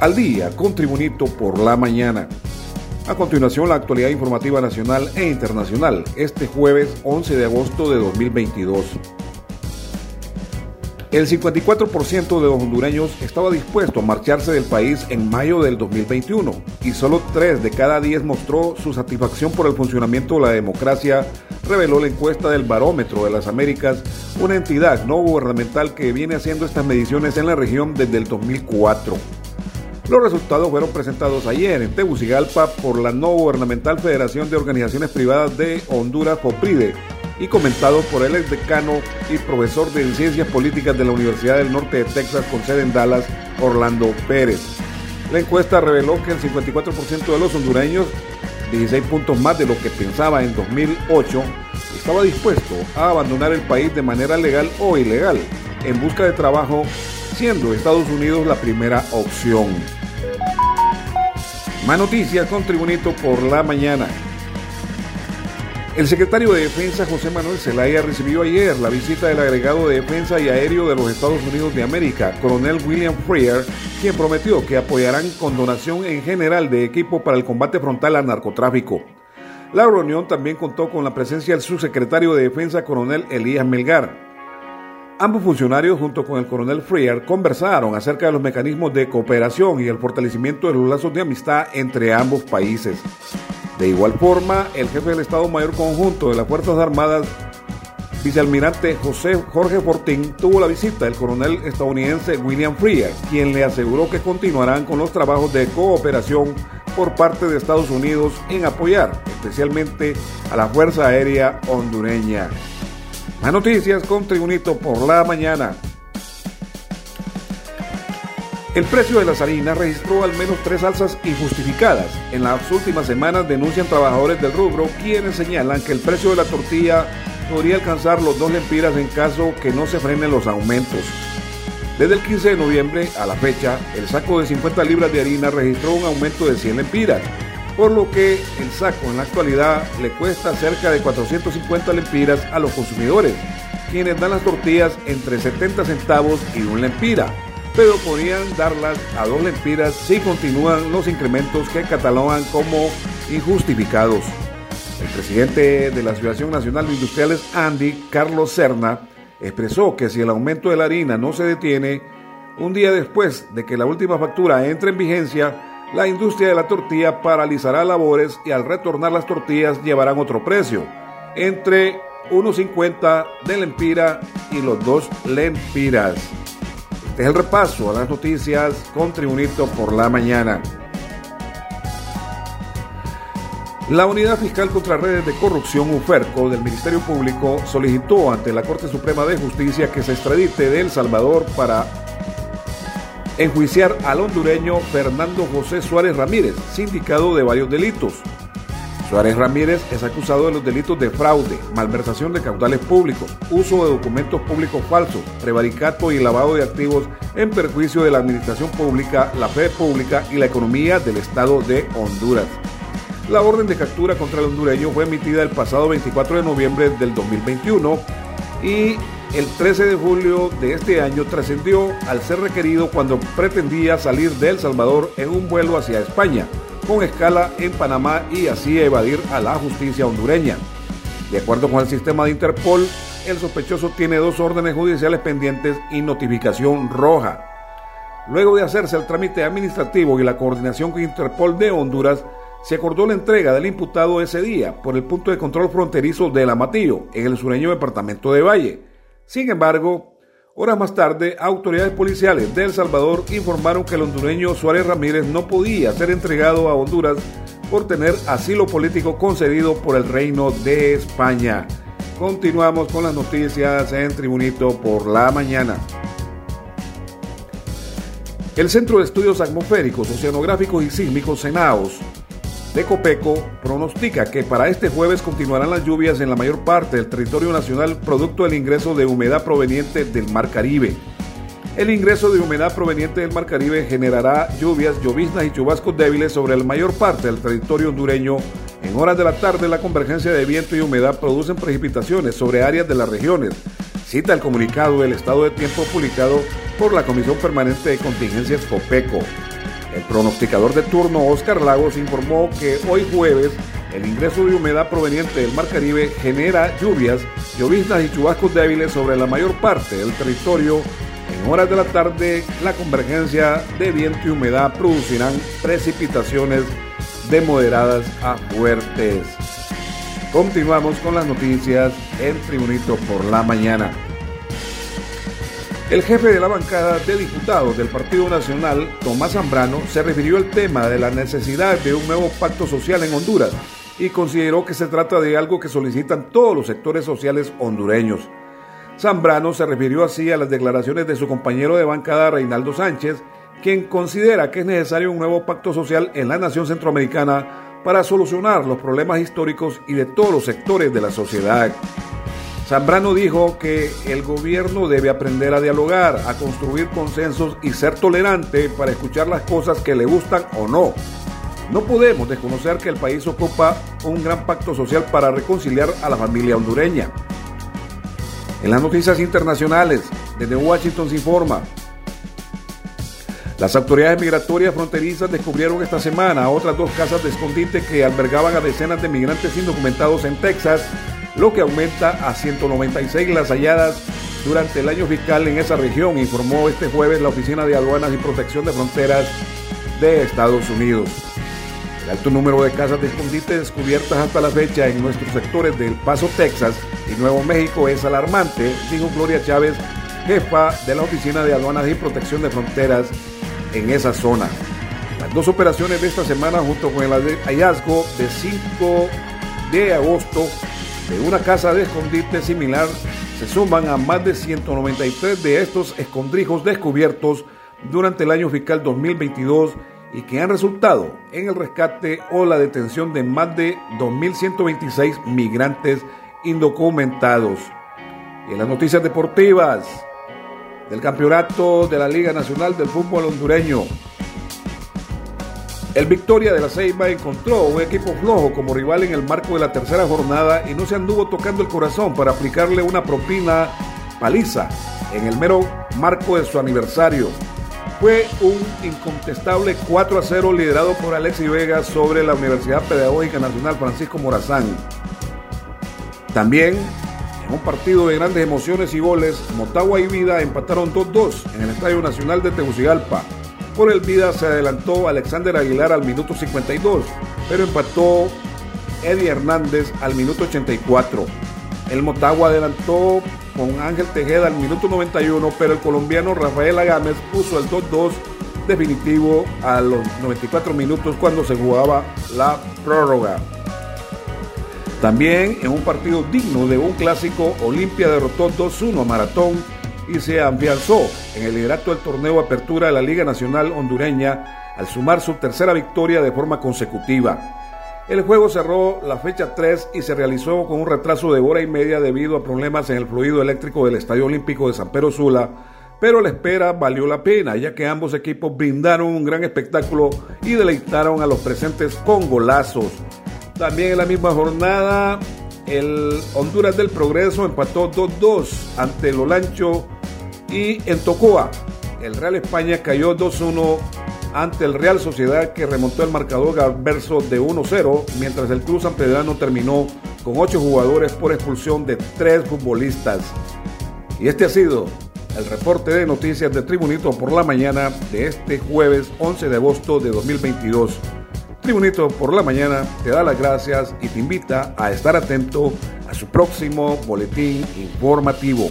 al día con Tribunito por la mañana. A continuación, la actualidad informativa nacional e internacional, este jueves 11 de agosto de 2022. El 54% de los hondureños estaba dispuesto a marcharse del país en mayo del 2021 y solo 3 de cada 10 mostró su satisfacción por el funcionamiento de la democracia, reveló la encuesta del Barómetro de las Américas, una entidad no gubernamental que viene haciendo estas mediciones en la región desde el 2004. Los resultados fueron presentados ayer en Tegucigalpa por la no gubernamental Federación de Organizaciones Privadas de Honduras, FOPRIDE, y comentados por el decano y profesor de Ciencias Políticas de la Universidad del Norte de Texas con sede en Dallas, Orlando Pérez. La encuesta reveló que el 54% de los hondureños, 16 puntos más de lo que pensaba en 2008, estaba dispuesto a abandonar el país de manera legal o ilegal en busca de trabajo, siendo Estados Unidos la primera opción. Más noticias con Tribunito por la mañana. El secretario de Defensa José Manuel Zelaya recibió ayer la visita del agregado de Defensa y Aéreo de los Estados Unidos de América, coronel William Freer, quien prometió que apoyarán con donación en general de equipo para el combate frontal al narcotráfico. La reunión también contó con la presencia del subsecretario de Defensa, coronel Elías Melgar. Ambos funcionarios, junto con el coronel Freer, conversaron acerca de los mecanismos de cooperación y el fortalecimiento de los lazos de amistad entre ambos países. De igual forma, el jefe del Estado Mayor Conjunto de las Fuerzas Armadas, vicealmirante José Jorge Fortín, tuvo la visita del coronel estadounidense William Freer, quien le aseguró que continuarán con los trabajos de cooperación por parte de Estados Unidos en apoyar especialmente a la Fuerza Aérea hondureña. Más noticias con Tribunito por la mañana. El precio de las harinas registró al menos tres alzas injustificadas. En las últimas semanas denuncian trabajadores del rubro quienes señalan que el precio de la tortilla podría alcanzar los dos lempiras en caso que no se frenen los aumentos. Desde el 15 de noviembre a la fecha, el saco de 50 libras de harina registró un aumento de 100 lempiras por lo que el saco en la actualidad le cuesta cerca de 450 lempiras a los consumidores, quienes dan las tortillas entre 70 centavos y un lempira, pero podrían darlas a dos lempiras si continúan los incrementos que catalogan como injustificados. El presidente de la Asociación Nacional de Industriales, Andy Carlos Serna, expresó que si el aumento de la harina no se detiene, un día después de que la última factura entre en vigencia, la industria de la tortilla paralizará labores y al retornar las tortillas llevarán otro precio, entre 1.50 de lempira y los 2 lempiras. Este es el repaso a las noticias con Tribunito por la mañana. La Unidad Fiscal contra Redes de Corrupción, UFERCO, del Ministerio Público solicitó ante la Corte Suprema de Justicia que se extradite de El Salvador para enjuiciar al hondureño Fernando José Suárez Ramírez, sindicado de varios delitos. Suárez Ramírez es acusado de los delitos de fraude, malversación de caudales públicos, uso de documentos públicos falsos, prevaricato y lavado de activos en perjuicio de la administración pública, la fe pública y la economía del Estado de Honduras. La orden de captura contra el hondureño fue emitida el pasado 24 de noviembre del 2021 y el 13 de julio de este año trascendió al ser requerido cuando pretendía salir de El Salvador en un vuelo hacia España, con escala en Panamá y así evadir a la justicia hondureña. De acuerdo con el sistema de Interpol, el sospechoso tiene dos órdenes judiciales pendientes y notificación roja. Luego de hacerse el trámite administrativo y la coordinación con Interpol de Honduras, se acordó la entrega del imputado ese día por el punto de control fronterizo de Amatillo, en el sureño departamento de Valle sin embargo, horas más tarde, autoridades policiales de El Salvador informaron que el hondureño Suárez Ramírez no podía ser entregado a Honduras por tener asilo político concedido por el Reino de España. Continuamos con las noticias en Tribunito por la mañana. El Centro de Estudios Atmosféricos, Oceanográficos y Sísmicos, CENAOS, de Copeco pronostica que para este jueves continuarán las lluvias en la mayor parte del territorio nacional producto del ingreso de humedad proveniente del Mar Caribe. El ingreso de humedad proveniente del Mar Caribe generará lluvias, lloviznas y chubascos débiles sobre la mayor parte del territorio hondureño. En horas de la tarde la convergencia de viento y humedad producen precipitaciones sobre áreas de las regiones. Cita el comunicado del estado de tiempo publicado por la Comisión Permanente de Contingencias Copeco. El pronosticador de turno Oscar Lagos informó que hoy jueves el ingreso de humedad proveniente del Mar Caribe genera lluvias, lloviznas y chubascos débiles sobre la mayor parte del territorio. En horas de la tarde, la convergencia de viento y humedad producirán precipitaciones de moderadas a fuertes. Continuamos con las noticias en Tribunito por la mañana. El jefe de la bancada de diputados del Partido Nacional, Tomás Zambrano, se refirió al tema de la necesidad de un nuevo pacto social en Honduras y consideró que se trata de algo que solicitan todos los sectores sociales hondureños. Zambrano se refirió así a las declaraciones de su compañero de bancada Reinaldo Sánchez, quien considera que es necesario un nuevo pacto social en la nación centroamericana para solucionar los problemas históricos y de todos los sectores de la sociedad. Zambrano dijo que el gobierno debe aprender a dialogar, a construir consensos y ser tolerante para escuchar las cosas que le gustan o no. No podemos desconocer que el país ocupa un gran pacto social para reconciliar a la familia hondureña. En las noticias internacionales, desde Washington se informa. Las autoridades migratorias fronterizas descubrieron esta semana otras dos casas de escondite que albergaban a decenas de migrantes indocumentados en Texas lo que aumenta a 196 las halladas durante el año fiscal en esa región, informó este jueves la Oficina de Aduanas y Protección de Fronteras de Estados Unidos. El alto número de casas de escondite descubiertas hasta la fecha en nuestros sectores del Paso, Texas y Nuevo México es alarmante, dijo Gloria Chávez, jefa de la Oficina de Aduanas y Protección de Fronteras en esa zona. Las dos operaciones de esta semana, junto con el hallazgo de 5 de agosto de una casa de escondite similar se suman a más de 193 de estos escondrijos descubiertos durante el año fiscal 2022 y que han resultado en el rescate o la detención de más de 2.126 migrantes indocumentados. Y en las noticias deportivas del campeonato de la Liga Nacional del Fútbol Hondureño, el Victoria de la Ceiba encontró un equipo flojo como rival en el marco de la tercera jornada y no se anduvo tocando el corazón para aplicarle una propina paliza en el mero marco de su aniversario. Fue un incontestable 4 a 0 liderado por Alexis Vega sobre la Universidad Pedagógica Nacional Francisco Morazán. También en un partido de grandes emociones y goles, Motagua y Vida empataron 2-2 en el Estadio Nacional de Tegucigalpa. Por el vida se adelantó Alexander Aguilar al minuto 52, pero empató Eddie Hernández al minuto 84. El Motagua adelantó con Ángel Tejeda al minuto 91, pero el colombiano Rafael Agámez puso el 2-2 definitivo a los 94 minutos cuando se jugaba la prórroga. También en un partido digno de un clásico, Olimpia derrotó 2-1 a Maratón y se afianzó en el liderato del torneo Apertura de la Liga Nacional Hondureña al sumar su tercera victoria de forma consecutiva. El juego cerró la fecha 3 y se realizó con un retraso de hora y media debido a problemas en el fluido eléctrico del Estadio Olímpico de San Pedro Sula, pero la espera valió la pena ya que ambos equipos brindaron un gran espectáculo y deleitaron a los presentes con golazos. También en la misma jornada, el Honduras del Progreso empató 2-2 ante el Olancho y en Tocoa, el Real España cayó 2-1 ante el Real Sociedad que remontó el marcador adverso de 1-0, mientras el Cruz Sanpedrano terminó con 8 jugadores por expulsión de 3 futbolistas. Y este ha sido el reporte de noticias de Tribunito por la mañana de este jueves 11 de agosto de 2022. Tribunito por la mañana te da las gracias y te invita a estar atento a su próximo boletín informativo.